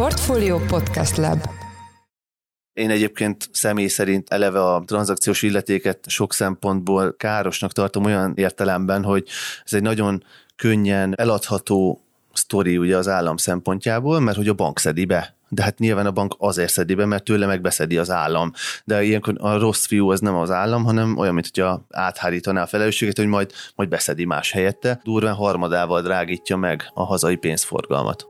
Portfolio Podcast Lab én egyébként személy szerint eleve a tranzakciós illetéket sok szempontból károsnak tartom olyan értelemben, hogy ez egy nagyon könnyen eladható sztori ugye az állam szempontjából, mert hogy a bank szedi be de hát nyilván a bank azért szedi be, mert tőle megbeszedi az állam. De ilyenkor a rossz fiú az nem az állam, hanem olyan, mint hogyha áthárítaná a felelősséget, hogy majd, majd beszedi más helyette. Durván harmadával drágítja meg a hazai pénzforgalmat.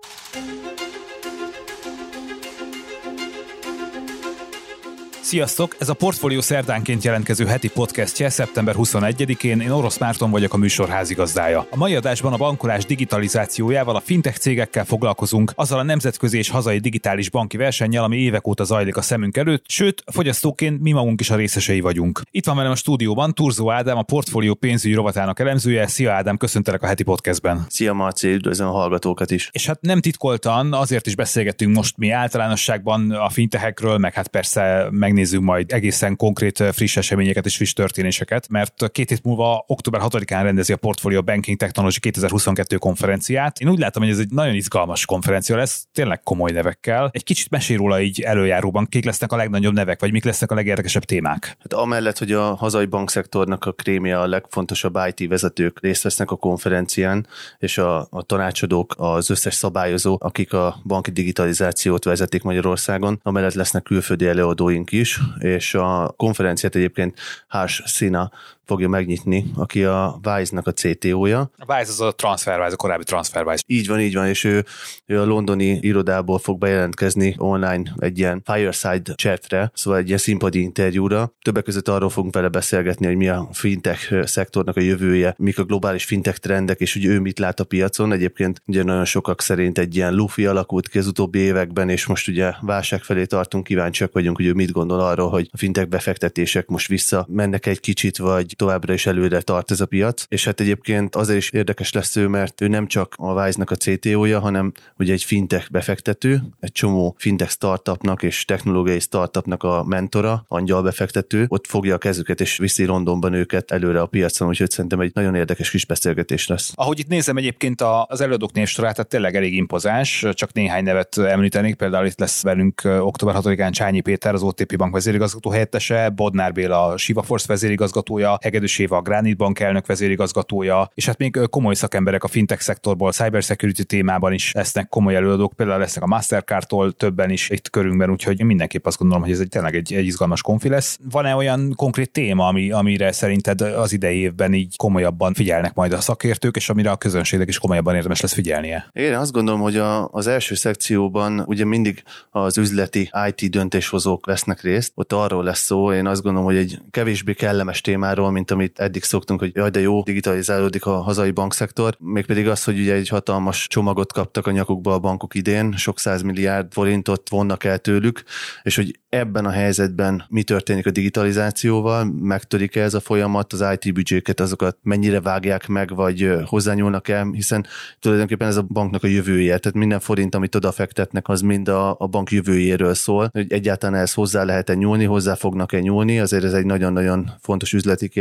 Sziasztok! Ez a Portfólió szerdánként jelentkező heti podcastje szeptember 21-én. Én Orosz Márton vagyok a műsor házigazdája. A mai adásban a bankolás digitalizációjával, a fintech cégekkel foglalkozunk, azzal a nemzetközi és hazai digitális banki versennyel, ami évek óta zajlik a szemünk előtt, sőt, fogyasztóként mi magunk is a részesei vagyunk. Itt van velem a stúdióban Turzó Ádám, a Portfólió pénzügyi rovatának elemzője. Szia Ádám, köszöntelek a heti podcastben. Szia Marci, üdvözlöm a hallgatókat is. És hát nem titkoltan, azért is beszélgettünk most mi általánosságban a fintechekről, meg hát persze meg megnézzük majd egészen konkrét friss eseményeket és friss történéseket, mert két hét múlva október 6-án rendezi a Portfolio Banking Technology 2022 konferenciát. Én úgy látom, hogy ez egy nagyon izgalmas konferencia lesz, tényleg komoly nevekkel. Egy kicsit mesél róla így előjáróban, kik lesznek a legnagyobb nevek, vagy mik lesznek a legérdekesebb témák. Hát amellett, hogy a hazai bankszektornak a krémje a legfontosabb IT vezetők részt vesznek a konferencián, és a, a tanácsadók, az összes szabályozó, akik a banki digitalizációt vezetik Magyarországon, amellett lesznek külföldi előadóink is, és a konferenciát egyébként Hárs Szina fogja megnyitni, aki a Wise-nak a CTO-ja. A Wise az a TransferWise, a korábbi TransferWise. Így van, így van, és ő, ő a londoni irodából fog bejelentkezni online egy ilyen fireside chatre, szóval egy ilyen színpadi interjúra. Többek között arról fogunk vele beszélgetni, hogy mi a fintech szektornak a jövője, mik a globális fintech trendek, és hogy ő mit lát a piacon. Egyébként ugye nagyon sokak szerint egy ilyen lufi alakult ki az utóbbi években, és most ugye válság felé tartunk, kíváncsiak vagyunk, hogy ő mit gondol arról, hogy a fintech befektetések most vissza mennek egy kicsit, vagy továbbra is előre tart ez a piac, és hát egyébként azért is érdekes lesz ő, mert ő nem csak a Wise-nak a CTO-ja, hanem ugye egy fintech befektető, egy csomó fintech startupnak és technológiai startupnak a mentora, angyal befektető, ott fogja a kezüket és viszi Londonban őket előre a piacon, úgyhogy szerintem egy nagyon érdekes kis beszélgetés lesz. Ahogy itt nézem egyébként az előadók névsorát, tehát tényleg elég impozás, csak néhány nevet említenék, például itt lesz velünk október 6-án Csányi Péter, az OTP Bank vezérigazgató helyettese, Bodnár Béla, a Siva Force vezérigazgatója, Hegedűs Éva, a Granite Bank elnök vezérigazgatója, és hát még komoly szakemberek a fintech szektorból, cybersecurity témában is lesznek komoly előadók, például lesznek a Mastercard-tól többen is itt körünkben, úgyhogy mindenképp azt gondolom, hogy ez egy tényleg egy, egy izgalmas konfi lesz. Van-e olyan konkrét téma, ami, amire szerinted az idei évben így komolyabban figyelnek majd a szakértők, és amire a közönségnek is komolyabban érdemes lesz figyelnie? Én azt gondolom, hogy a, az első szekcióban ugye mindig az üzleti IT döntéshozók vesznek részt. Ott arról lesz szó, én azt gondolom, hogy egy kevésbé kellemes témáról, mint amit eddig szoktunk, hogy jaj, de jó, digitalizálódik a hazai bankszektor, mégpedig az, hogy ugye egy hatalmas csomagot kaptak a nyakukba a bankok idén, sok milliárd forintot vonnak el tőlük, és hogy ebben a helyzetben mi történik a digitalizációval, megtörik -e ez a folyamat, az IT büdzséket, azokat mennyire vágják meg, vagy hozzányúlnak el, hiszen tulajdonképpen ez a banknak a jövője, tehát minden forint, amit odafektetnek, az mind a, a bank jövőjéről szól, hogy egyáltalán ehhez hozzá lehet-e nyúlni, hozzá fognak-e nyúlni, azért ez egy nagyon-nagyon fontos üzleti kérdés,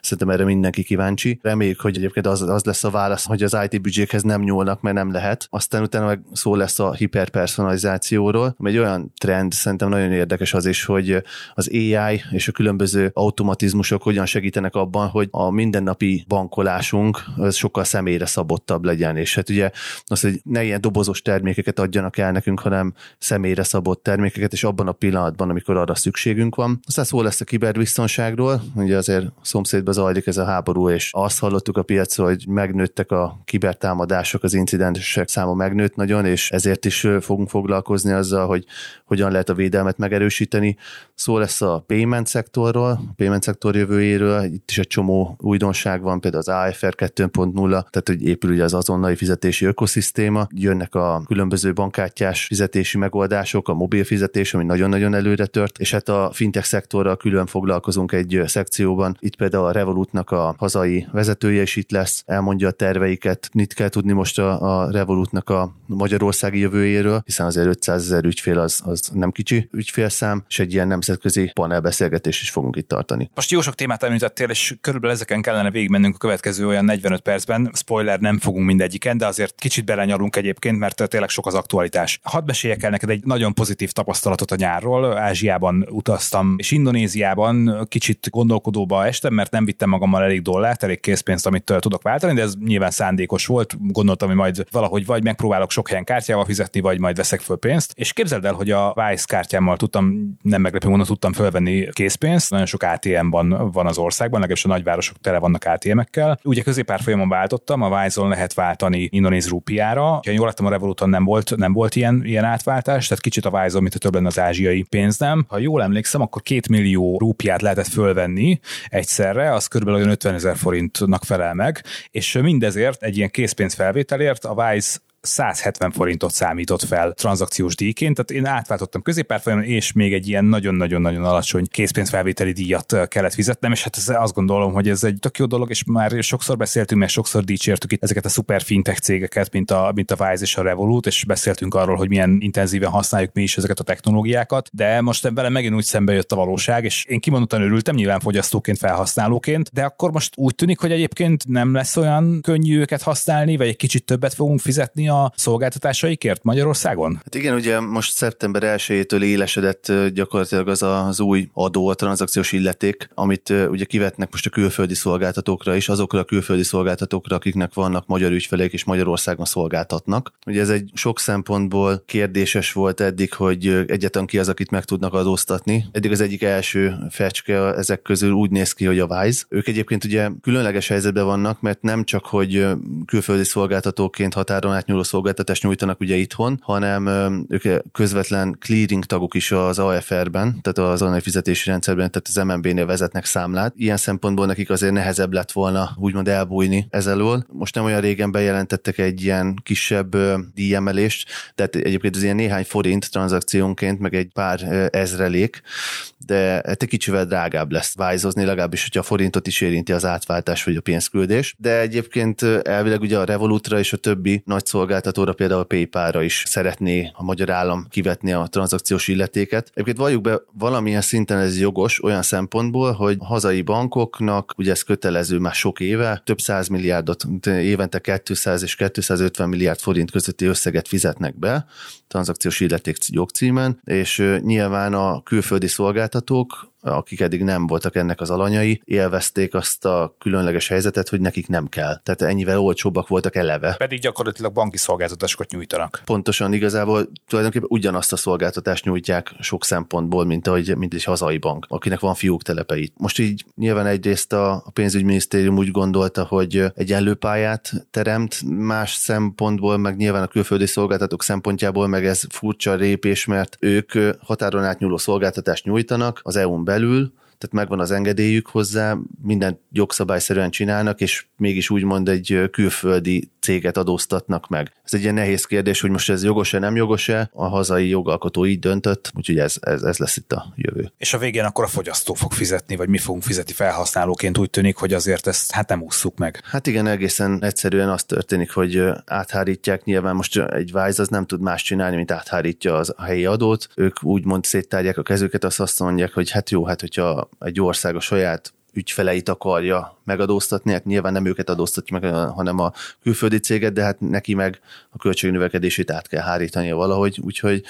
szerintem erre mindenki kíváncsi. Reméljük, hogy egyébként az, az lesz a válasz, hogy az IT büdzsékhez nem nyúlnak, mert nem lehet. Aztán utána meg szó lesz a hiperpersonalizációról, ami egy olyan trend, szerintem nagyon érdekes az is, hogy az AI és a különböző automatizmusok hogyan segítenek abban, hogy a mindennapi bankolásunk az sokkal személyre szabottabb legyen, és hát ugye az, hogy ne ilyen dobozos termékeket adjanak el nekünk, hanem személyre szabott termékeket, és abban a pillanatban, amikor arra szükségünk van. Aztán szó lesz a kiberbiztonságról, ugye azért a szomszédban zajlik ez a háború, és azt hallottuk a piacról, hogy megnőttek a kibertámadások, az incidensek száma megnőtt nagyon, és ezért is fogunk foglalkozni azzal, hogy hogyan lehet a védelmet megerősíteni. Szó lesz a payment szektorról, a payment szektor jövőjéről, itt is egy csomó újdonság van, például az AFR 2.0, tehát hogy épül ugye az azonnali fizetési ökoszisztéma, jönnek a különböző bankkártyás fizetési megoldások, a mobil fizetés, ami nagyon-nagyon előre tört, és hát a fintech szektorral külön foglalkozunk egy szekcióban, van. Itt például a Revolutnak a hazai vezetője is itt lesz, elmondja a terveiket. Mit kell tudni most a, a Revolutnak a magyarországi jövőjéről, hiszen azért 500 ezer ügyfél az, az nem kicsi ügyfélszám, és egy ilyen nemzetközi panelbeszélgetés is fogunk itt tartani. Most jó sok témát említettél, és körülbelül ezeken kellene végigmennünk a következő olyan 45 percben. Spoiler, nem fogunk mindegyiken, de azért kicsit belenyalunk egyébként, mert tényleg sok az aktualitás. Hadd meséljek el neked egy nagyon pozitív tapasztalatot a nyárról. Ázsiában utaztam, és Indonéziában kicsit gondolkodóba estem, mert nem vittem magammal elég dollárt, elég készpénzt, amit tudok váltani, de ez nyilván szándékos volt. Gondoltam, hogy majd valahogy vagy megpróbálok sok helyen kártyával fizetni, vagy majd veszek föl pénzt. És képzeld el, hogy a Vice kártyámmal tudtam, nem meglepő módon tudtam fölvenni készpénzt. Nagyon sok ATM-ban van az országban, legalábbis a nagyvárosok tele vannak ATM-ekkel. Ugye középárfolyamon váltottam, a Wise-on lehet váltani indonéz rúpiára. Ha jól láttam, a Revoluton nem volt, nem volt ilyen, ilyen átváltás, tehát kicsit a Wise-on, mint a több lenne az ázsiai pénznem. Ha jól emlékszem, akkor két millió rúpiát lehetett fölvenni egyszerre, az körülbelül olyan 50 ezer forintnak felel meg, és mindezért egy ilyen készpénz felvételért a Wise 170 forintot számított fel tranzakciós díjként, tehát én átváltottam középárfolyamon, és még egy ilyen nagyon-nagyon-nagyon alacsony készpénzfelvételi díjat kellett fizetnem, és hát ez, azt gondolom, hogy ez egy tök jó dolog, és már sokszor beszéltünk, meg sokszor dicsértük itt ezeket a szuper fintech cégeket, mint a, mint a Wise és a Revolut, és beszéltünk arról, hogy milyen intenzíven használjuk mi is ezeket a technológiákat, de most vele megint úgy szembe jött a valóság, és én kimondottan örültem, nyilván fogyasztóként, felhasználóként, de akkor most úgy tűnik, hogy egyébként nem lesz olyan könnyű őket használni, vagy egy kicsit többet fogunk fizetni a szolgáltatásaikért Magyarországon? Hát igen, ugye most szeptember 1-től élesedett gyakorlatilag az az új adó, a tranzakciós illeték, amit ugye kivetnek most a külföldi szolgáltatókra is, azokra a külföldi szolgáltatókra, akiknek vannak magyar ügyfelek és Magyarországon szolgáltatnak. Ugye ez egy sok szempontból kérdéses volt eddig, hogy egyetlen ki az, akit meg tudnak adóztatni. Eddig az egyik első fecske ezek közül úgy néz ki, hogy a Wise. Ők egyébként ugye különleges helyzetben vannak, mert nem csak, hogy külföldi szolgáltatóként határon átnyúló szolgáltatást nyújtanak ugye itthon, hanem ők közvetlen clearing tagok is az AFR-ben, tehát az online fizetési rendszerben, tehát az MNB-nél vezetnek számlát. Ilyen szempontból nekik azért nehezebb lett volna úgymond elbújni ez elől. Most nem olyan régen bejelentettek egy ilyen kisebb díjemelést, tehát egyébként az ilyen néhány forint tranzakciónként, meg egy pár ezrelék, de hát egy kicsivel drágább lesz vájzozni, legalábbis, hogyha a forintot is érinti az átváltás vagy a pénzküldés. De egyébként elvileg ugye a Revolutra és a többi nagy szolgáltatóra, például a PayPal-ra is szeretné a magyar állam kivetni a tranzakciós illetéket. Egyébként valljuk be, valamilyen szinten ez jogos olyan szempontból, hogy a hazai bankoknak, ugye ez kötelező már sok éve, több száz milliárdot, évente 200 és 250 milliárd forint közötti összeget fizetnek be tranzakciós illeték jogcímen, és nyilván a külföldi szolgáltatók akik eddig nem voltak ennek az alanyai, élvezték azt a különleges helyzetet, hogy nekik nem kell. Tehát ennyivel olcsóbbak voltak eleve. Pedig gyakorlatilag banki szolgáltatásokat nyújtanak. Pontosan igazából tulajdonképpen ugyanazt a szolgáltatást nyújtják sok szempontból, mint, ahogy, mint egy hazai bank, akinek van fiúk telepei. Most így nyilván egyrészt a, pénzügyminisztérium úgy gondolta, hogy egyenlő pályát teremt, más szempontból, meg nyilván a külföldi szolgáltatók szempontjából, meg ez furcsa répés, mert ők határon átnyúló szolgáltatást nyújtanak az EU-n belül, tehát megvan az engedélyük hozzá, mindent jogszabályszerűen csinálnak, és mégis úgymond egy külföldi céget adóztatnak meg. Ez egy ilyen nehéz kérdés, hogy most ez jogos-e, nem jogos-e, a hazai jogalkotó így döntött, úgyhogy ez, ez, ez lesz itt a jövő. És a végén akkor a fogyasztó fog fizetni, vagy mi fogunk fizetni felhasználóként, úgy tűnik, hogy azért ezt hát nem ússzuk meg. Hát igen, egészen egyszerűen az történik, hogy áthárítják, nyilván most egy Wise az nem tud más csinálni, mint áthárítja az a helyi adót. Ők úgymond széttárják a kezüket, azt azt mondják, hogy hát jó, hát hogyha egy ország a saját ügyfeleit akarja megadóztatni, hát nyilván nem őket adóztatja meg, hanem a külföldi céget, de hát neki meg a költségnövekedését át kell hárítania valahogy, úgyhogy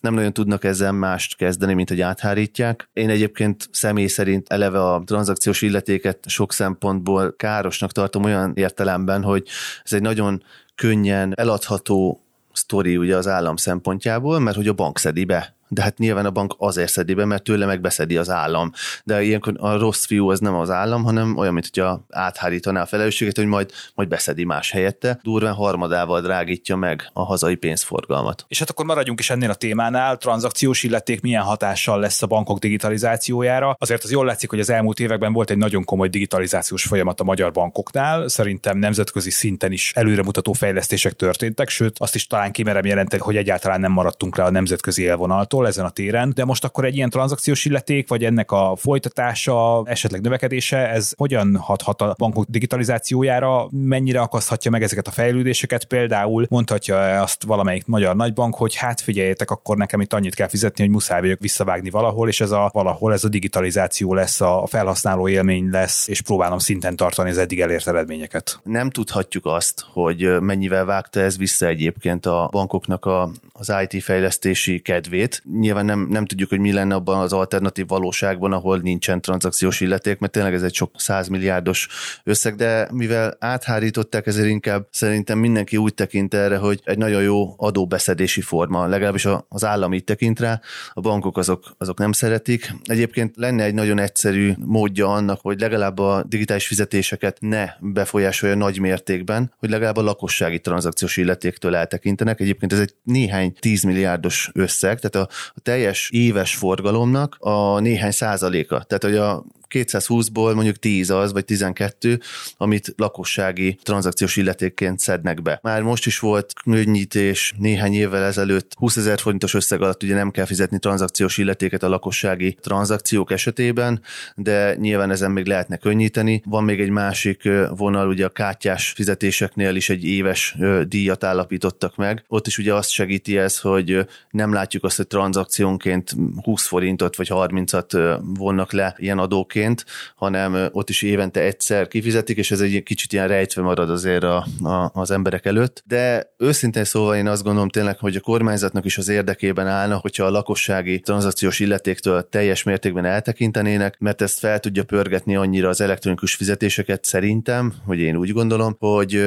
nem nagyon tudnak ezzel mást kezdeni, mint hogy áthárítják. Én egyébként személy szerint eleve a tranzakciós illetéket sok szempontból károsnak tartom olyan értelemben, hogy ez egy nagyon könnyen eladható sztori ugye az állam szempontjából, mert hogy a bank szedi be de hát nyilván a bank azért szedi be, mert tőle megbeszedi az állam. De ilyenkor a rossz fiú az nem az állam, hanem olyan, mint hogyha áthárítaná a felelősséget, hogy majd, majd beszedi más helyette. Durván harmadával drágítja meg a hazai pénzforgalmat. És hát akkor maradjunk is ennél a témánál. Tranzakciós illeték milyen hatással lesz a bankok digitalizációjára? Azért az jól látszik, hogy az elmúlt években volt egy nagyon komoly digitalizációs folyamat a magyar bankoknál. Szerintem nemzetközi szinten is előremutató fejlesztések történtek, sőt azt is talán kimerem jelenteni, hogy egyáltalán nem maradtunk le a nemzetközi élvonaltól valahol ezen a téren, de most akkor egy ilyen tranzakciós illeték, vagy ennek a folytatása, esetleg növekedése, ez hogyan hathat a bankok digitalizációjára, mennyire akaszthatja meg ezeket a fejlődéseket, például mondhatja azt valamelyik magyar nagybank, hogy hát figyeljetek, akkor nekem itt annyit kell fizetni, hogy muszáj vagyok visszavágni valahol, és ez a valahol ez a digitalizáció lesz, a felhasználó élmény lesz, és próbálom szinten tartani az eddig elért eredményeket. Nem tudhatjuk azt, hogy mennyivel vágta ez vissza egyébként a bankoknak a, az IT fejlesztési kedvét. Nyilván nem, nem tudjuk, hogy mi lenne abban az alternatív valóságban, ahol nincsen tranzakciós illeték, mert tényleg ez egy sok százmilliárdos összeg, de mivel áthárították, ezért inkább szerintem mindenki úgy tekint erre, hogy egy nagyon jó adóbeszedési forma, legalábbis az állami tekint rá, a bankok azok, azok nem szeretik. Egyébként lenne egy nagyon egyszerű módja annak, hogy legalább a digitális fizetéseket ne befolyásolja nagy mértékben, hogy legalább a lakossági tranzakciós illetéktől eltekintenek. Egyébként ez egy néhány 10 milliárdos összeg, tehát a, a teljes éves forgalomnak a néhány százaléka. Tehát, hogy a 220-ból mondjuk 10 az, vagy 12, amit lakossági tranzakciós illetékként szednek be. Már most is volt könnyítés néhány évvel ezelőtt 20 ezer forintos összeg alatt ugye nem kell fizetni tranzakciós illetéket a lakossági tranzakciók esetében, de nyilván ezen még lehetne könnyíteni. Van még egy másik vonal, ugye a kártyás fizetéseknél is egy éves díjat állapítottak meg. Ott is ugye azt segíti ez, hogy nem látjuk azt, hogy tranzakciónként 20 forintot vagy 30-at vonnak le ilyen adóként, egyébként, hanem ott is évente egyszer kifizetik, és ez egy kicsit ilyen rejtve marad azért a, a, az emberek előtt. De őszintén szóval én azt gondolom tényleg, hogy a kormányzatnak is az érdekében állna, hogyha a lakossági tranzakciós illetéktől teljes mértékben eltekintenének, mert ezt fel tudja pörgetni annyira az elektronikus fizetéseket szerintem, hogy én úgy gondolom, hogy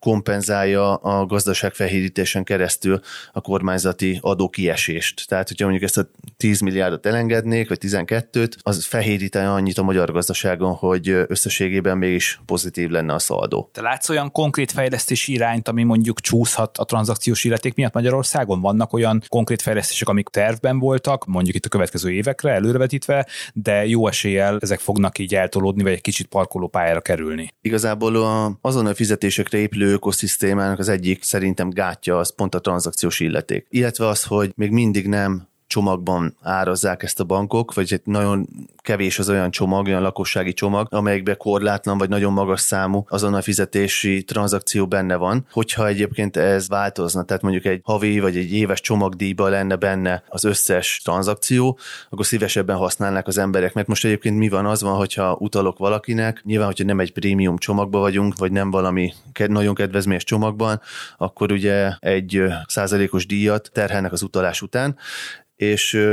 kompenzálja a gazdaságfehérítésen keresztül a kormányzati adókiesést. Tehát, hogyha mondjuk ezt a 10 milliárdot elengednék, vagy 12-t, az fehérítene annyit a magyar gazdaságon, hogy összességében mégis pozitív lenne a szaldó. Te látsz olyan konkrét fejlesztési irányt, ami mondjuk csúszhat a tranzakciós illeték miatt Magyarországon? Vannak olyan konkrét fejlesztések, amik tervben voltak, mondjuk itt a következő évekre előrevetítve, de jó eséllyel ezek fognak így eltolódni, vagy egy kicsit parkoló pályára kerülni. Igazából a, azon a fizetésekre épülő ökoszisztémának az egyik szerintem gátja az pont a tranzakciós illeték. Illetve az, hogy még mindig nem csomagban árazzák ezt a bankok, vagy nagyon kevés az olyan csomag, olyan lakossági csomag, amelyekben korlátlan vagy nagyon magas számú azonnal fizetési tranzakció benne van. Hogyha egyébként ez változna, tehát mondjuk egy havi vagy egy éves csomagdíjba lenne benne az összes tranzakció, akkor szívesebben használnák az emberek, mert most egyébként mi van, az van, hogyha utalok valakinek, nyilván, hogyha nem egy prémium csomagba vagyunk, vagy nem valami nagyon kedvezményes csomagban, akkor ugye egy százalékos díjat terhelnek az utalás után, és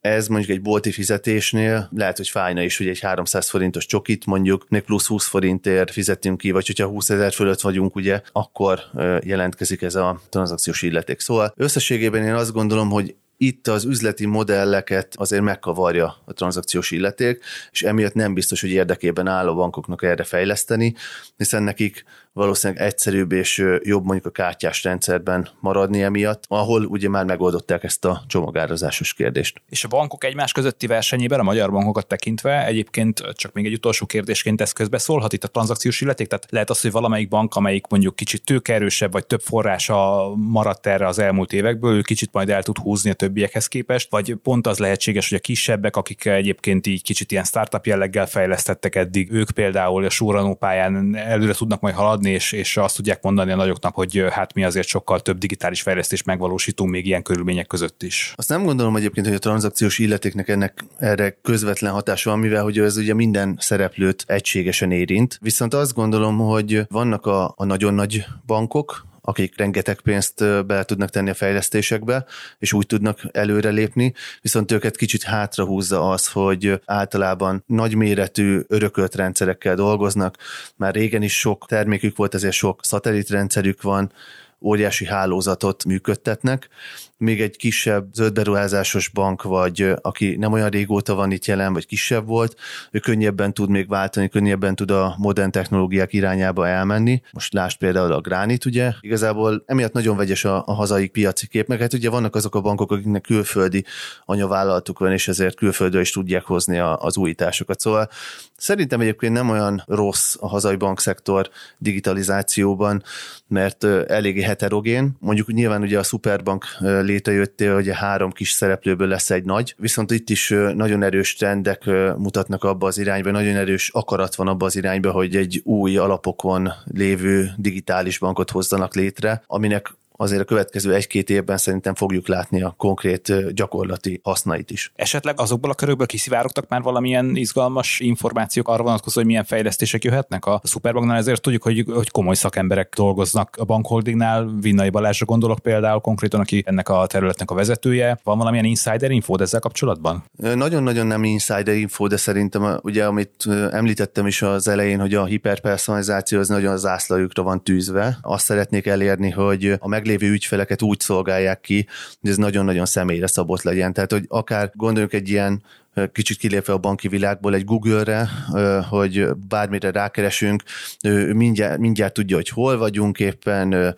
ez mondjuk egy bolti fizetésnél lehet, hogy fájna is, hogy egy 300 forintos csokit mondjuk még plusz 20 forintért fizetünk ki, vagy hogyha 20 ezer fölött vagyunk, ugye, akkor jelentkezik ez a tranzakciós illeték. Szóval összességében én azt gondolom, hogy itt az üzleti modelleket azért megkavarja a tranzakciós illeték, és emiatt nem biztos, hogy érdekében áll a bankoknak erre fejleszteni, hiszen nekik valószínűleg egyszerűbb és jobb mondjuk a kártyás rendszerben maradni emiatt, ahol ugye már megoldották ezt a csomagárazásos kérdést. És a bankok egymás közötti versenyében, a magyar bankokat tekintve egyébként csak még egy utolsó kérdésként ez közbe szólhat itt a tranzakciós illeték, tehát lehet az, hogy valamelyik bank, amelyik mondjuk kicsit tőkerősebb vagy több forrása maradt erre az elmúlt évekből, ő kicsit majd el tud húzni a többiekhez képest, vagy pont az lehetséges, hogy a kisebbek, akik egyébként így kicsit ilyen startup jelleggel fejlesztettek eddig, ők például a súranó pályán előre tudnak majd haladni, haladni, és, és azt tudják mondani a nagyoknak, hogy hát mi azért sokkal több digitális fejlesztést megvalósítunk még ilyen körülmények között is. Azt nem gondolom egyébként, hogy a tranzakciós illetéknek ennek erre közvetlen hatása van, mivel hogy ez ugye minden szereplőt egységesen érint. Viszont azt gondolom, hogy vannak a, a nagyon nagy bankok, akik rengeteg pénzt be tudnak tenni a fejlesztésekbe, és úgy tudnak előrelépni, viszont őket kicsit hátrahúzza az, hogy általában nagyméretű örökölt rendszerekkel dolgoznak, már régen is sok termékük volt, ezért sok szatellitrendszerük van, óriási hálózatot működtetnek, még egy kisebb zöldberuházásos bank, vagy aki nem olyan régóta van itt jelen, vagy kisebb volt, ő könnyebben tud még váltani, könnyebben tud a modern technológiák irányába elmenni. Most lásd például a Gránit, ugye? Igazából emiatt nagyon vegyes a, a hazai piaci kép, meg hát ugye vannak azok a bankok, akiknek külföldi anyavállalatuk van, és ezért külföldről is tudják hozni a, az újításokat. Szóval szerintem egyébként nem olyan rossz a hazai bankszektor digitalizációban, mert eléggé heterogén. Mondjuk nyilván ugye a Superbank létrejöttél, hogy három kis szereplőből lesz egy nagy, viszont itt is nagyon erős trendek mutatnak abba az irányba, nagyon erős akarat van abba az irányba, hogy egy új alapokon lévő digitális bankot hozzanak létre, aminek azért a következő egy-két évben szerintem fogjuk látni a konkrét gyakorlati hasznait is. Esetleg azokból a körökből kiszivárogtak már valamilyen izgalmas információk arra vonatkozó, hogy milyen fejlesztések jöhetnek a Superbanknál, ezért tudjuk, hogy, hogy komoly szakemberek dolgoznak a bankholdingnál, Vinnai Balázsra gondolok például konkrétan, aki ennek a területnek a vezetője. Van valamilyen insider info ezzel kapcsolatban? Nagyon-nagyon nem insider info, de szerintem ugye, amit említettem is az elején, hogy a hiperpersonalizáció az nagyon az ászlajukra van tűzve. Azt szeretnék elérni, hogy a meg meglévő ügyfeleket úgy szolgálják ki, hogy ez nagyon-nagyon személyre szabott legyen. Tehát, hogy akár gondoljunk egy ilyen kicsit kilépve a banki világból egy Google-re, hogy bármire rákeresünk, mindjárt, mindjárt tudja, hogy hol vagyunk éppen,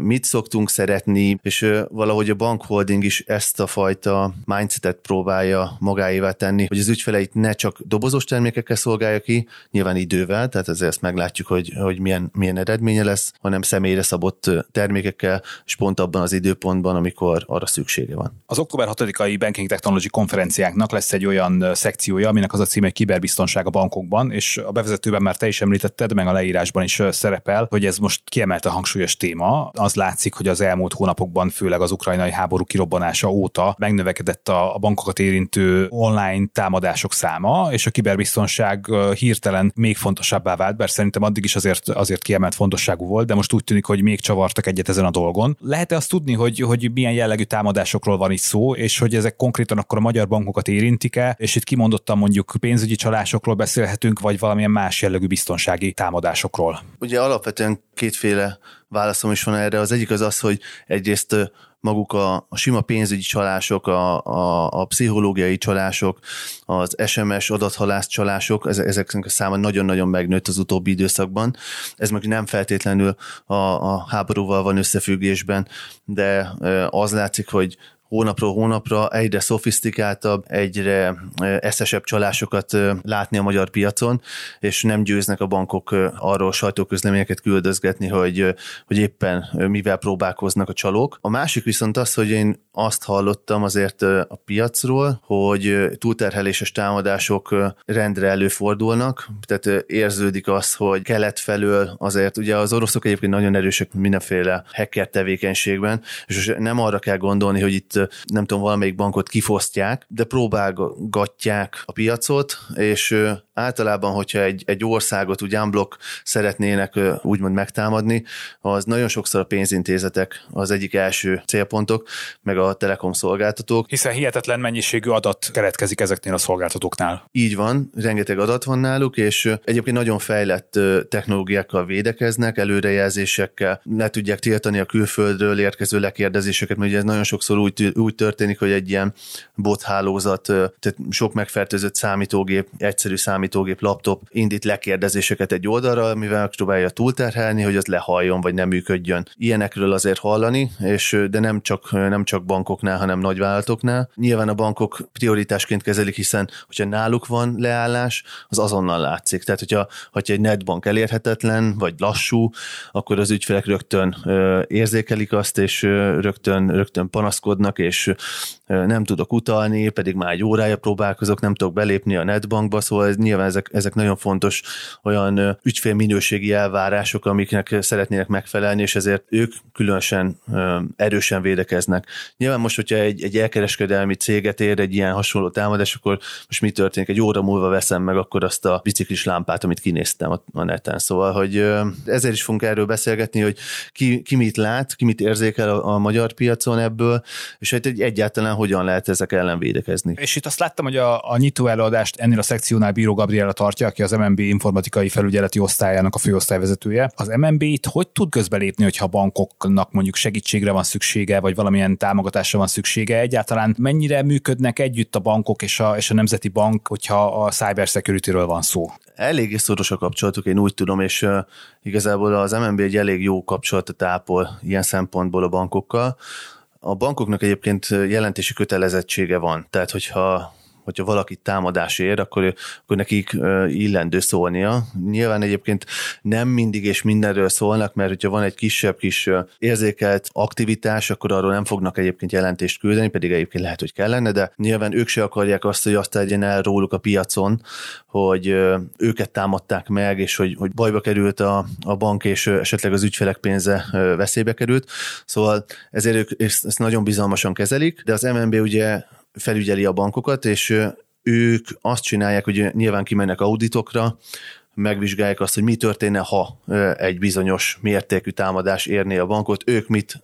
mit szoktunk szeretni, és valahogy a bankholding is ezt a fajta mindsetet próbálja magáévá tenni, hogy az ügyfeleit ne csak dobozos termékekkel szolgálja ki, nyilván idővel, tehát ezért ezt meglátjuk, hogy, hogy milyen, milyen eredménye lesz, hanem személyre szabott termékekkel, és pont abban az időpontban, amikor arra szüksége van. Az október 6-ai Banking Technology konferenciáknak lesz egy olyan szekciója, aminek az a címe, hogy kiberbiztonság a bankokban, és a bevezetőben már te is említetted, meg a leírásban is szerepel, hogy ez most kiemelt a hangsúlyos téma. Az látszik, hogy az elmúlt hónapokban, főleg az ukrajnai háború kirobbanása óta megnövekedett a bankokat érintő online támadások száma, és a kiberbiztonság hirtelen még fontosabbá vált, bár szerintem addig is azért, azért kiemelt fontosságú volt, de most úgy tűnik, hogy még csavartak egyet ezen a dolgon. Lehet-e azt tudni, hogy, hogy milyen jellegű támadásokról van itt szó, és hogy ezek konkrétan akkor a magyar bankokat érintik e és itt kimondottan mondjuk pénzügyi csalásokról beszélhetünk, vagy valamilyen más jellegű biztonsági támadásokról? Ugye alapvetően kétféle válaszom is van erre. Az egyik az az, hogy egyrészt maguk a, a sima pénzügyi csalások, a, a, a pszichológiai csalások, az SMS adathalász csalások, ezeknek a száma nagyon-nagyon megnőtt az utóbbi időszakban. Ez meg nem feltétlenül a, a háborúval van összefüggésben, de az látszik, hogy hónapról hónapra egyre szofisztikáltabb, egyre eszesebb csalásokat látni a magyar piacon, és nem győznek a bankok arról sajtóközleményeket küldözgetni, hogy, hogy éppen mivel próbálkoznak a csalók. A másik viszont az, hogy én azt hallottam azért a piacról, hogy túlterheléses támadások rendre előfordulnak, tehát érződik az, hogy kelet felől azért, ugye az oroszok egyébként nagyon erősek mindenféle hacker tevékenységben, és nem arra kell gondolni, hogy itt nem tudom, valamelyik bankot kifosztják, de próbálgatják a piacot, és általában, hogyha egy, egy országot úgy unblock szeretnének úgymond megtámadni, az nagyon sokszor a pénzintézetek az egyik első célpontok, meg a telekom szolgáltatók. Hiszen hihetetlen mennyiségű adat keletkezik ezeknél a szolgáltatóknál. Így van, rengeteg adat van náluk, és egyébként nagyon fejlett technológiákkal védekeznek, előrejelzésekkel, ne tudják tiltani a külföldről érkező lekérdezéseket, mert ugye ez nagyon sokszor úgy, úgy történik, hogy egy ilyen bothálózat, tehát sok megfertőzött számítógép, egyszerű számítógép, laptop indít lekérdezéseket egy oldalra, mivel megpróbálja túlterhelni, hogy az lehalljon, vagy nem működjön. Ilyenekről azért hallani, és de nem csak, nem csak bankoknál, hanem nagyvállalatoknál. Nyilván a bankok prioritásként kezelik, hiszen hogyha náluk van leállás, az azonnal látszik. Tehát, hogyha, hogyha egy netbank elérhetetlen, vagy lassú, akkor az ügyfelek rögtön érzékelik azt, és rögtön, rögtön panaszkodnak, és nem tudok utalni, pedig már egy órája próbálkozok, nem tudok belépni a netbankba, szóval ez, nyilván ezek, ezek nagyon fontos olyan ügyfélminőségi elvárások, amiknek szeretnének megfelelni, és ezért ők különösen erősen védekeznek. Nyilván most, hogyha egy, egy elkereskedelmi céget ér egy ilyen hasonló támadás, akkor most mi történik? Egy óra múlva veszem meg akkor azt a biciklis lámpát, amit kinéztem a, neten. Szóval, hogy ezért is fogunk erről beszélgetni, hogy ki, ki mit lát, ki mit érzékel a, a magyar piacon ebből, és hogy egy, egyáltalán hogyan lehet ezek ellen védekezni. És itt azt láttam, hogy a, a nyitó előadást ennél a szekciónál Bíró Gabriela tartja, aki az MNB informatikai felügyeleti osztályának a főosztályvezetője. Az MNB itt hogy tud közbelépni, hogyha a bankoknak mondjuk segítségre van szüksége, vagy valamilyen támogatásra van szüksége? Egyáltalán mennyire működnek együtt a bankok és a, és a Nemzeti Bank, hogyha a cyber security-ről van szó? Eléggé szoros a kapcsolatuk, én úgy tudom, és uh, igazából az MNB egy elég jó kapcsolatot ápol ilyen szempontból a bankokkal. A bankoknak egyébként jelentési kötelezettsége van, tehát hogyha hogyha valaki támadás ér, akkor, akkor nekik illendő szólnia. Nyilván egyébként nem mindig és mindenről szólnak, mert hogyha van egy kisebb kis érzékelt aktivitás, akkor arról nem fognak egyébként jelentést küldeni, pedig egyébként lehet, hogy kellene, de nyilván ők se akarják azt, hogy azt legyen el róluk a piacon, hogy őket támadták meg, és hogy, hogy bajba került a, a bank, és esetleg az ügyfelek pénze veszélybe került. Szóval ezért ők ezt, ezt nagyon bizalmasan kezelik, de az MNB ugye felügyeli a bankokat, és ők azt csinálják, hogy nyilván kimennek auditokra, megvizsgálják azt, hogy mi történne, ha egy bizonyos mértékű támadás érné a bankot, ők mit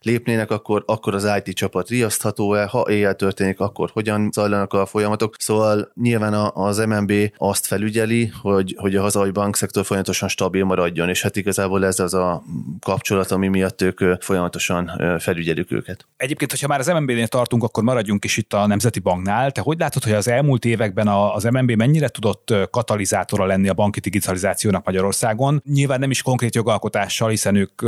lépnének, akkor, akkor az IT csapat riasztható-e, ha éjjel történik, akkor hogyan zajlanak a folyamatok. Szóval nyilván az MNB azt felügyeli, hogy, hogy a hazai bankszektor folyamatosan stabil maradjon, és hát igazából ez az a kapcsolat, ami miatt ők folyamatosan felügyelik őket. Egyébként, hogyha már az MNB-nél tartunk, akkor maradjunk is itt a Nemzeti Banknál. Te hogy látod, hogy az elmúlt években az MNB mennyire tudott katalizátora lenni a bank banki digitalizációnak Magyarországon. Nyilván nem is konkrét jogalkotással, hiszen ők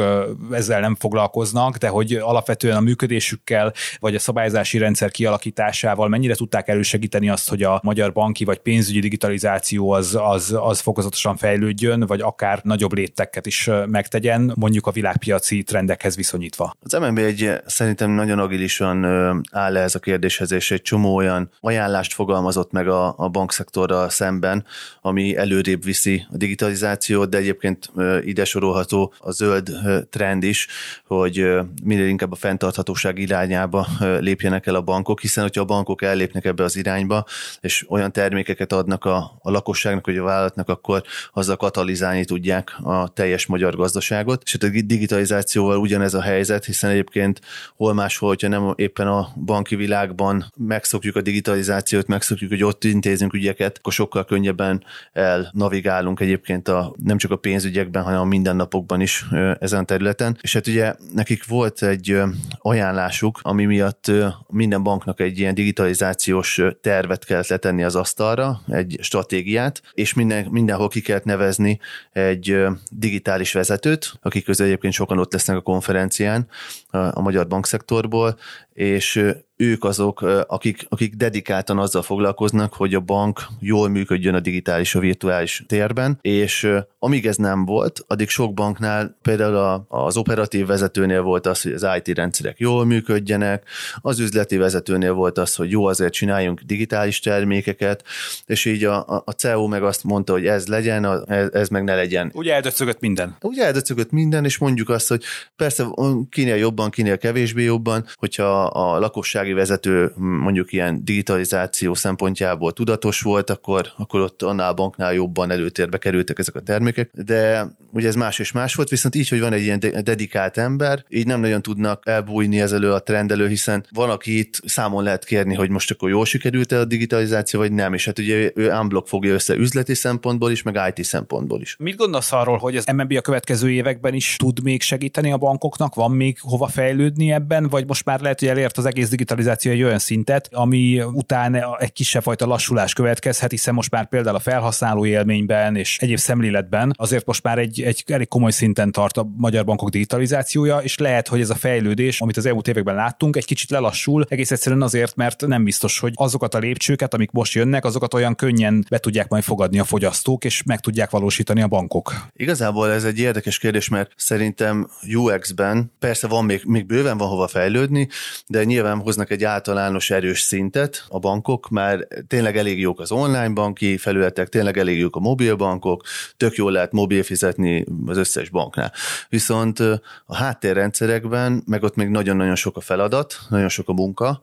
ezzel nem foglalkoznak, de hogy alapvetően a működésükkel vagy a szabályzási rendszer kialakításával mennyire tudták elősegíteni azt, hogy a magyar banki vagy pénzügyi digitalizáció az, az, az fokozatosan fejlődjön, vagy akár nagyobb lépteket is megtegyen, mondjuk a világpiaci trendekhez viszonyítva. Az MNB egy szerintem nagyon agilisan áll ez a kérdéshez, és egy csomó olyan ajánlást fogalmazott meg a, a bankszektorral szemben, ami előrébb viszi a digitalizációt, de egyébként ide sorolható a zöld trend is, hogy minél inkább a fenntarthatóság irányába lépjenek el a bankok, hiszen hogyha a bankok ellépnek ebbe az irányba, és olyan termékeket adnak a, a lakosságnak, vagy a vállalatnak, akkor azzal katalizálni tudják a teljes magyar gazdaságot. És hát a digitalizációval ugyanez a helyzet, hiszen egyébként hol máshol, hogyha nem éppen a banki világban megszokjuk a digitalizációt, megszokjuk, hogy ott intézünk ügyeket, akkor sokkal könnyebben el navigálunk egyébként a, nem csak a pénzügyekben, hanem a mindennapokban is ezen a területen. És hát ugye nekik volt egy ajánlásuk, ami miatt minden banknak egy ilyen digitalizációs tervet kellett letenni az asztalra, egy stratégiát, és minden, mindenhol ki kellett nevezni egy digitális vezetőt, akik közül egyébként sokan ott lesznek a konferencián a magyar bankszektorból, és ők azok, akik, akik dedikáltan azzal foglalkoznak, hogy a bank jól működjön a digitális, a virtuális térben, és amíg ez nem volt, addig sok banknál például az operatív vezetőnél volt az, hogy az IT rendszerek jól működjenek, az üzleti vezetőnél volt az, hogy jó, azért csináljunk digitális termékeket, és így a, a CEO meg azt mondta, hogy ez legyen, ez, ez meg ne legyen. Ugye eldöcögött minden. Ugye eldöcögött minden, és mondjuk azt, hogy persze kinél jobban, kinél kevésbé jobban, hogyha a lakossági vezető mondjuk ilyen digitalizáció szempontjából tudatos volt, akkor, akkor ott annál a banknál jobban előtérbe kerültek ezek a termékek, de ugye ez más és más volt, viszont így, hogy van egy ilyen dedikált ember, így nem nagyon tudnak elbújni ez elő a trend elő, hiszen van, aki itt számon lehet kérni, hogy most akkor jól sikerült a digitalizáció, vagy nem, és hát ugye ő unblock fogja össze üzleti szempontból is, meg IT szempontból is. Mit gondolsz arról, hogy az MNB a következő években is tud még segíteni a bankoknak? Van még hova fejlődni ebben, vagy most már lehet, hogy elért az egész digitalizáció egy olyan szintet, ami után egy kisebb fajta lassulás következhet, hiszen most már például a felhasználó élményben és egyéb szemléletben azért most már egy, egy elég komoly szinten tart a magyar bankok digitalizációja, és lehet, hogy ez a fejlődés, amit az elmúlt években láttunk, egy kicsit lelassul, egész egyszerűen azért, mert nem biztos, hogy azokat a lépcsőket, amik most jönnek, azokat olyan könnyen be tudják majd fogadni a fogyasztók, és meg tudják valósítani a bankok. Igazából ez egy érdekes kérdés, mert szerintem UX-ben persze van még, még bőven van hova fejlődni, de nyilván hoznak egy általános erős szintet a bankok, már tényleg elég jók az online banki felületek, tényleg elég jók a mobilbankok, tök jól lehet mobil fizetni az összes banknál. Viszont a háttérrendszerekben, meg ott még nagyon-nagyon sok a feladat, nagyon sok a munka,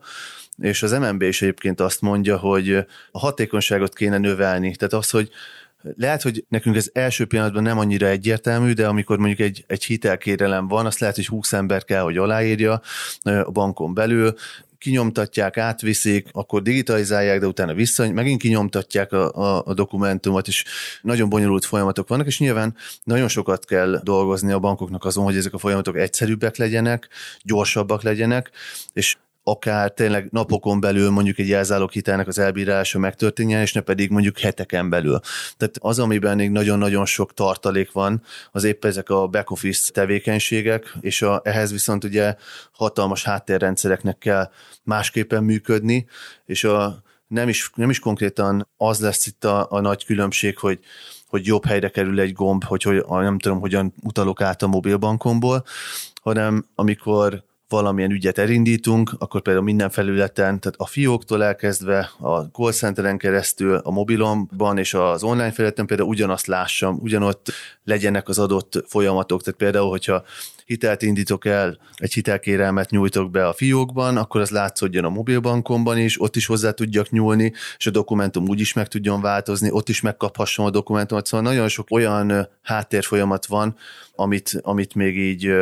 és az MNB is egyébként azt mondja, hogy a hatékonyságot kéne növelni. Tehát az, hogy lehet, hogy nekünk ez első pillanatban nem annyira egyértelmű, de amikor mondjuk egy, egy hitelkérelem van, azt lehet, hogy 20 ember kell, hogy aláírja a bankon belül, kinyomtatják, átviszik, akkor digitalizálják, de utána vissza, megint kinyomtatják a, a, a dokumentumot, és nagyon bonyolult folyamatok vannak, és nyilván nagyon sokat kell dolgozni a bankoknak azon, hogy ezek a folyamatok egyszerűbbek legyenek, gyorsabbak legyenek, és akár tényleg napokon belül mondjuk egy jelzálók hitelnek az elbírása megtörténjen, és ne pedig mondjuk heteken belül. Tehát az, amiben még nagyon-nagyon sok tartalék van, az épp ezek a back-office tevékenységek, és a, ehhez viszont ugye hatalmas háttérrendszereknek kell másképpen működni, és a nem is, nem is konkrétan az lesz itt a, a nagy különbség, hogy hogy jobb helyre kerül egy gomb, hogy, hogy nem tudom, hogyan utalok át a mobilbankomból, hanem amikor valamilyen ügyet elindítunk, akkor például minden felületen, tehát a fióktól elkezdve a call centeren keresztül, a mobilomban és az online felületen például ugyanazt lássam, ugyanott legyenek az adott folyamatok. Tehát például, hogyha hitelt indítok el, egy hitelkérelmet nyújtok be a fiókban, akkor az látszódjon a mobilbankomban is, ott is hozzá tudjak nyúlni, és a dokumentum úgy is meg tudjon változni, ott is megkaphassam a dokumentumot. Szóval nagyon sok olyan háttérfolyamat van, amit, amit még így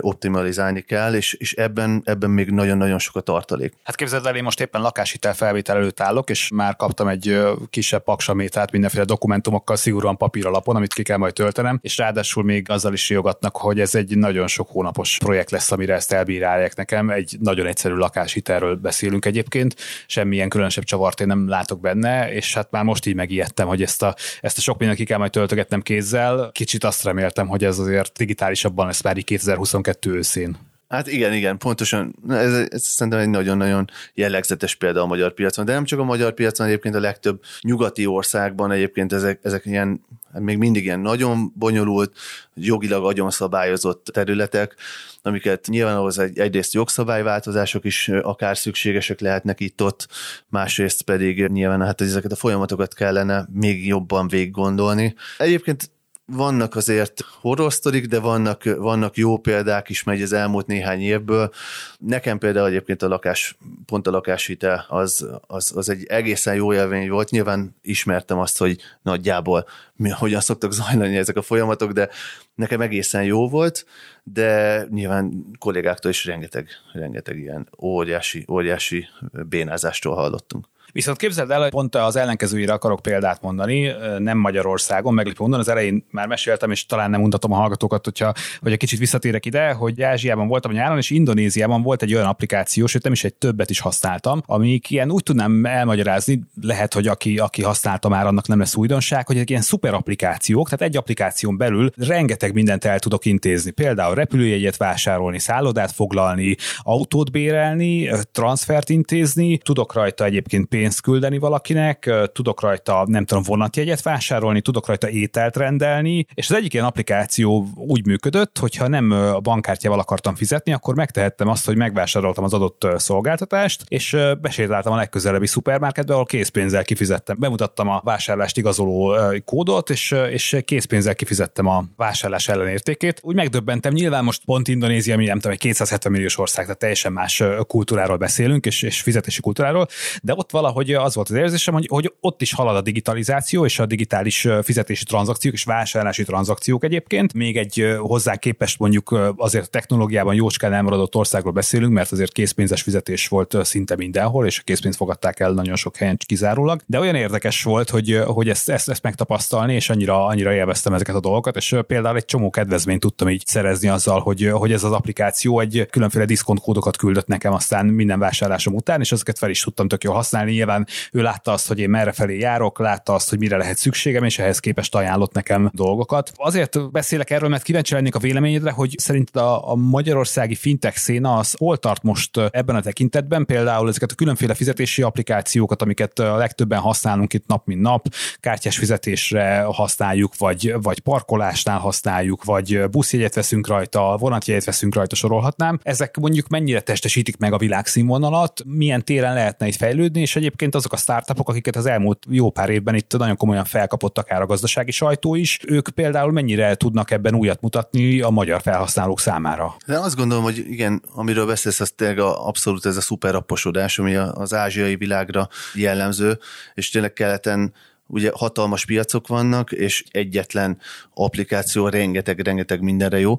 optimalizálni kell, és, és ebben, ebben még nagyon-nagyon sok a tartalék. Hát képzeld el, én most éppen lakáshitel felvétel előtt állok, és már kaptam egy kisebb paksamétát mindenféle dokumentumokkal szigorúan papíralapon, amit ki kell majd töltenem, és ráadásul még azzal is jogatnak, hogy ez egy nagyon sok hónapos projekt lesz, amire ezt elbírálják nekem. Egy nagyon egyszerű lakáshitelről beszélünk egyébként, semmilyen különösebb csavart én nem látok benne, és hát már most így megijedtem, hogy ezt a, ezt a sok mindent ki kell majd töltögetnem kézzel. Kicsit azt reméltem, hogy ez azért digitálisabban lesz már 2022 őszén. Hát igen, igen, pontosan. Ez, ez szerintem egy nagyon-nagyon jellegzetes példa a magyar piacon, de nem csak a magyar piacon, egyébként a legtöbb nyugati országban egyébként ezek, ezek ilyen, még mindig ilyen nagyon bonyolult, jogilag nagyon szabályozott területek, amiket nyilván ahhoz egy, egyrészt jogszabályváltozások is akár szükségesek lehetnek itt-ott, másrészt pedig nyilván hát ezeket a folyamatokat kellene még jobban végiggondolni. Egyébként vannak azért horror de vannak, vannak jó példák is megy az elmúlt néhány évből. Nekem például egyébként a lakás, pont a lakáshitel az, az, az egy egészen jó élmény volt. Nyilván ismertem azt, hogy nagyjából mi, hogyan szoktak zajlani ezek a folyamatok, de nekem egészen jó volt, de nyilván kollégáktól is rengeteg, rengeteg ilyen óriási, óriási bénázástól hallottunk. Viszont képzeld el, hogy pont az ellenkezőjére akarok példát mondani, nem Magyarországon, meglepő mondani, az elején már meséltem, és talán nem mutatom a hallgatókat, hogyha, hogy egy kicsit visszatérek ide, hogy Ázsiában voltam nyáron, és Indonéziában volt egy olyan applikáció, sőt nem is egy többet is használtam, amik ilyen úgy tudnám elmagyarázni, lehet, hogy aki, aki használta már, annak nem lesz újdonság, hogy egy ilyen szuper applikációk, tehát egy applikáción belül rengeteg mindent el tudok intézni. Például repülőjegyet vásárolni, szállodát foglalni, autót bérelni, transfert intézni, tudok rajta egyébként pénzt pénzt küldeni valakinek, tudok rajta, nem tudom, vonatjegyet vásárolni, tudok rajta ételt rendelni, és az egyik ilyen applikáció úgy működött, hogyha nem a bankkártyával akartam fizetni, akkor megtehettem azt, hogy megvásároltam az adott szolgáltatást, és besétáltam a legközelebbi szupermarketbe, ahol készpénzzel kifizettem. Bemutattam a vásárlást igazoló kódot, és, és készpénzzel kifizettem a vásárlás ellenértékét. Úgy megdöbbentem, nyilván most pont Indonézia, mi nem tudom, egy 270 milliós ország, tehát teljesen más kultúráról beszélünk, és, és fizetési kultúráról, de ott hogy az volt az érzésem, hogy, hogy ott is halad a digitalizáció és a digitális fizetési tranzakciók és vásárlási tranzakciók egyébként. Még egy hozzá képest mondjuk azért a technológiában jócskán elmaradott országról beszélünk, mert azért készpénzes fizetés volt szinte mindenhol, és a készpénzt fogadták el nagyon sok helyen kizárólag. De olyan érdekes volt, hogy, hogy ezt, ezt, ezt megtapasztalni, és annyira, annyira élveztem ezeket a dolgokat, és például egy csomó kedvezményt tudtam így szerezni azzal, hogy, hogy ez az applikáció egy különféle diszkontkódokat küldött nekem aztán minden vásárlásom után, és ezeket fel is tudtam tök jól használni nyilván ő látta azt, hogy én merre felé járok, látta azt, hogy mire lehet szükségem, és ehhez képest ajánlott nekem dolgokat. Azért beszélek erről, mert kíváncsi lennék a véleményedre, hogy szerinted a, a magyarországi fintech széna az hol tart most ebben a tekintetben, például ezeket a különféle fizetési applikációkat, amiket a legtöbben használunk itt nap mint nap, kártyás fizetésre használjuk, vagy, vagy parkolásnál használjuk, vagy buszjegyet veszünk rajta, vonatjegyet veszünk rajta, sorolhatnám. Ezek mondjuk mennyire testesítik meg a világszínvonalat, milyen téren lehetne itt fejlődni, és egyébként egyébként azok a startupok, akiket az elmúlt jó pár évben itt nagyon komolyan felkapott akár a gazdasági sajtó is, ők például mennyire tudnak ebben újat mutatni a magyar felhasználók számára? De azt gondolom, hogy igen, amiről beszélsz, az tényleg abszolút ez a szuperapposodás, ami az ázsiai világra jellemző, és tényleg keleten ugye hatalmas piacok vannak, és egyetlen applikáció rengeteg-rengeteg mindenre jó,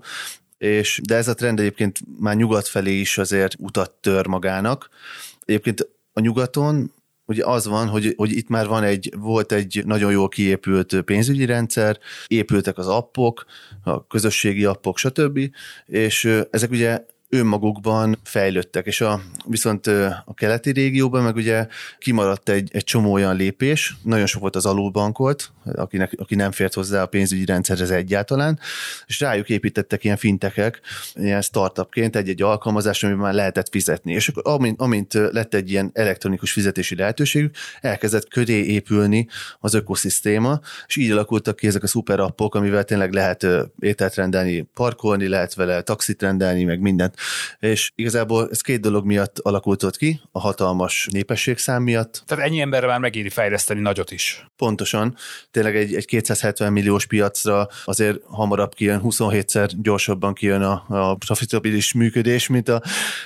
és, de ez a trend egyébként már nyugat felé is azért utat tör magának. Egyébként a nyugaton ugye az van, hogy, hogy itt már van egy, volt egy nagyon jól kiépült pénzügyi rendszer, épültek az appok, a közösségi appok, stb. És ezek ugye önmagukban fejlődtek, és a, viszont a keleti régióban meg ugye kimaradt egy, egy csomó olyan lépés, nagyon sok volt az alulbankolt, akinek, aki nem fért hozzá a pénzügyi rendszerhez egyáltalán, és rájuk építettek ilyen fintekek, ilyen startupként egy-egy alkalmazás, amiben már lehetett fizetni. És akkor amint, amint lett egy ilyen elektronikus fizetési lehetőségük, elkezdett köré épülni az ökoszisztéma, és így alakultak ki ezek a szuper appok, amivel tényleg lehet ételt rendelni, parkolni, lehet vele taxit rendelni, meg mindent. És igazából ez két dolog miatt alakult ki, a hatalmas népességszám miatt. Tehát ennyi emberre már megéri fejleszteni nagyot is. Pontosan. Tényleg egy, egy 270 milliós piacra azért hamarabb kijön, 27-szer gyorsabban kijön a, a profitabilis működés, mint a,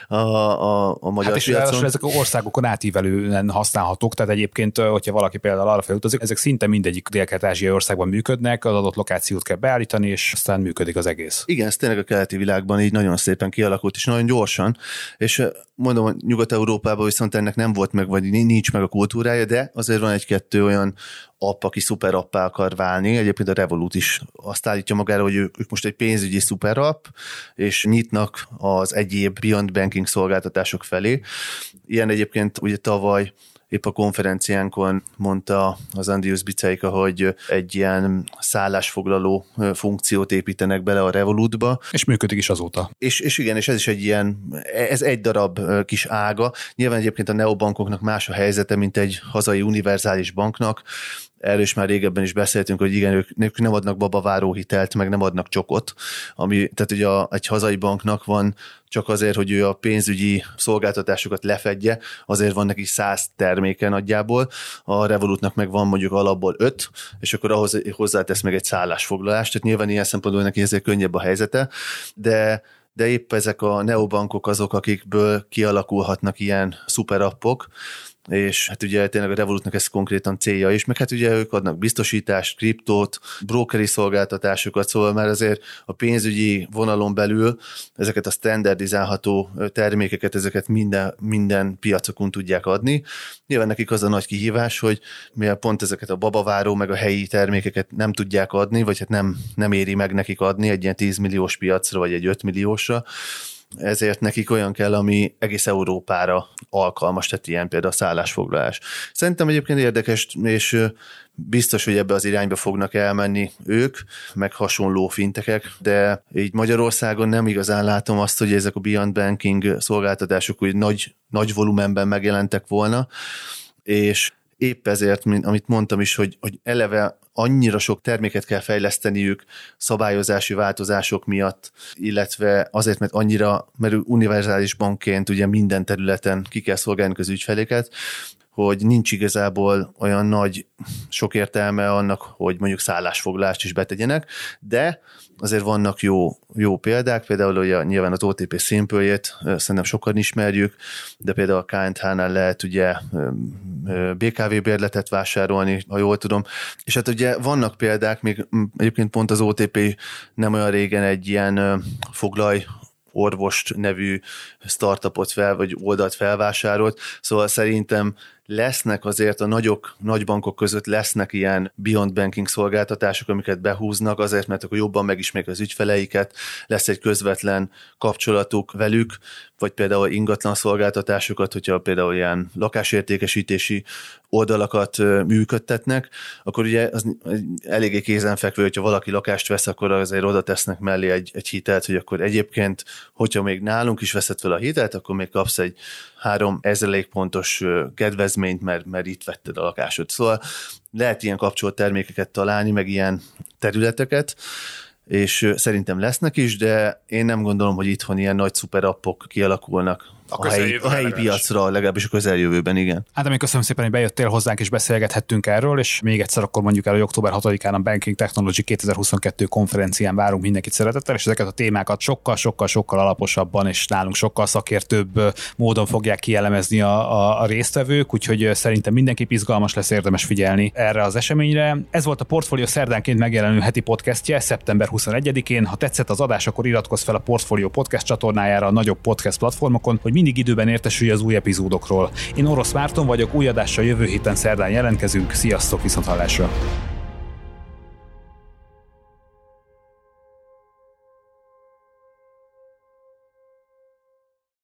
a, a, a magyar hát és piacon. ezek az országokon átívelően használhatók, tehát egyébként, hogyha valaki például arra felutazik, ezek szinte mindegyik dél-kelet-ázsiai országban működnek, az adott lokációt kell beállítani, és aztán működik az egész. Igen, ez tényleg a keleti világban így nagyon szépen kialakult, és nagyon gyorsan, és mondom, Nyugat-Európában viszont ennek nem volt meg, vagy nincs meg a kultúrája, de azért van egy-kettő olyan app, aki szuper appá akar válni. Egyébként a Revolut is azt állítja magára, hogy ők, ők most egy pénzügyi szuper app, és nyitnak az egyéb Beyond Banking szolgáltatások felé. Ilyen egyébként ugye tavaly épp a konferenciánkon mondta az Andrius Biceika, hogy egy ilyen szállásfoglaló funkciót építenek bele a Revolutba. És működik is azóta. És, és igen, és ez is egy ilyen, ez egy darab kis ága. Nyilván egyébként a neobankoknak más a helyzete, mint egy hazai univerzális banknak, erről is már régebben is beszéltünk, hogy igen, ők, ők nem adnak babaváró hitelt, meg nem adnak csokot, ami, tehát ugye a, egy hazai banknak van csak azért, hogy ő a pénzügyi szolgáltatásokat lefedje, azért van neki száz terméke nagyjából, a Revolutnak meg van mondjuk alapból öt, és akkor ahhoz hozzátesz meg egy szállásfoglalást, tehát nyilván ilyen szempontból neki ezért könnyebb a helyzete, de de épp ezek a neobankok azok, akikből kialakulhatnak ilyen szuperappok, és hát ugye tényleg a Revolutnak ez konkrétan célja is, meg hát ugye ők adnak biztosítást, kriptót, brokeri szolgáltatásokat, szóval már azért a pénzügyi vonalon belül ezeket a standardizálható termékeket, ezeket minden, minden piacokon tudják adni. Nyilván nekik az a nagy kihívás, hogy mivel pont ezeket a babaváró meg a helyi termékeket nem tudják adni, vagy hát nem, nem éri meg nekik adni egy ilyen 10 milliós piacra, vagy egy 5 milliósra, ezért nekik olyan kell, ami egész Európára alkalmas, tehát ilyen például a szállásfoglalás. Szerintem egyébként érdekes, és biztos, hogy ebbe az irányba fognak elmenni ők, meg hasonló fintekek, de így Magyarországon nem igazán látom azt, hogy ezek a Beyond Banking szolgáltatások úgy nagy, nagy volumenben megjelentek volna, és épp ezért, amit mondtam is, hogy, hogy eleve annyira sok terméket kell fejleszteniük szabályozási változások miatt, illetve azért, mert annyira, mert univerzális bankként ugye minden területen ki kell szolgálni az ügyfeléket, hogy nincs igazából olyan nagy sok értelme annak, hogy mondjuk szállásfoglalást is betegyenek, de azért vannak jó, jó példák, például ugye nyilván az OTP színpőjét szerintem sokan ismerjük, de például a KNH-nál lehet ugye BKV bérletet vásárolni, ha jól tudom, és hát ugye vannak példák, még egyébként pont az OTP nem olyan régen egy ilyen foglalj orvost nevű startupot fel, vagy oldalt felvásárolt, szóval szerintem lesznek azért a nagyok, nagy bankok között lesznek ilyen beyond banking szolgáltatások, amiket behúznak, azért, mert akkor jobban megismerik az ügyfeleiket, lesz egy közvetlen kapcsolatuk velük, vagy például ingatlan szolgáltatásokat, hogyha például ilyen lakásértékesítési oldalakat működtetnek, akkor ugye az eléggé kézenfekvő, hogyha valaki lakást vesz, akkor azért oda tesznek mellé egy, egy hitelt, hogy akkor egyébként, hogyha még nálunk is veszed fel a hitelt, akkor még kapsz egy három pontos kedvezményt, mert, mert itt vetted a lakásot. Szóval lehet ilyen kapcsolt termékeket találni, meg ilyen területeket, és szerintem lesznek is, de én nem gondolom, hogy itthon ilyen nagy szuperappok kialakulnak a, a helyi, a helyi piacra, legalábbis a közeljövőben, igen. Hát ami köszönöm szépen, hogy bejöttél hozzánk és beszélgethettünk erről, és még egyszer akkor mondjuk el, hogy október 6-án a Banking Technology 2022 konferencián várunk mindenkit szeretettel, és ezeket a témákat sokkal, sokkal, sokkal alaposabban és nálunk sokkal szakértőbb módon fogják kielemezni a, a, a résztvevők, úgyhogy szerintem mindenképp izgalmas lesz érdemes figyelni erre az eseményre. Ez volt a Portfolio szerdánként megjelenő heti podcastje szeptember 21-én. Ha tetszett az adás, akkor iratkozz fel a Portfolio podcast csatornájára a nagyobb podcast platformokon, hogy mindig időben értesülj az új epizódokról. Én Orosz Márton vagyok, új adással jövő héten szerdán jelentkezünk, sziasztok, viszonthallásra!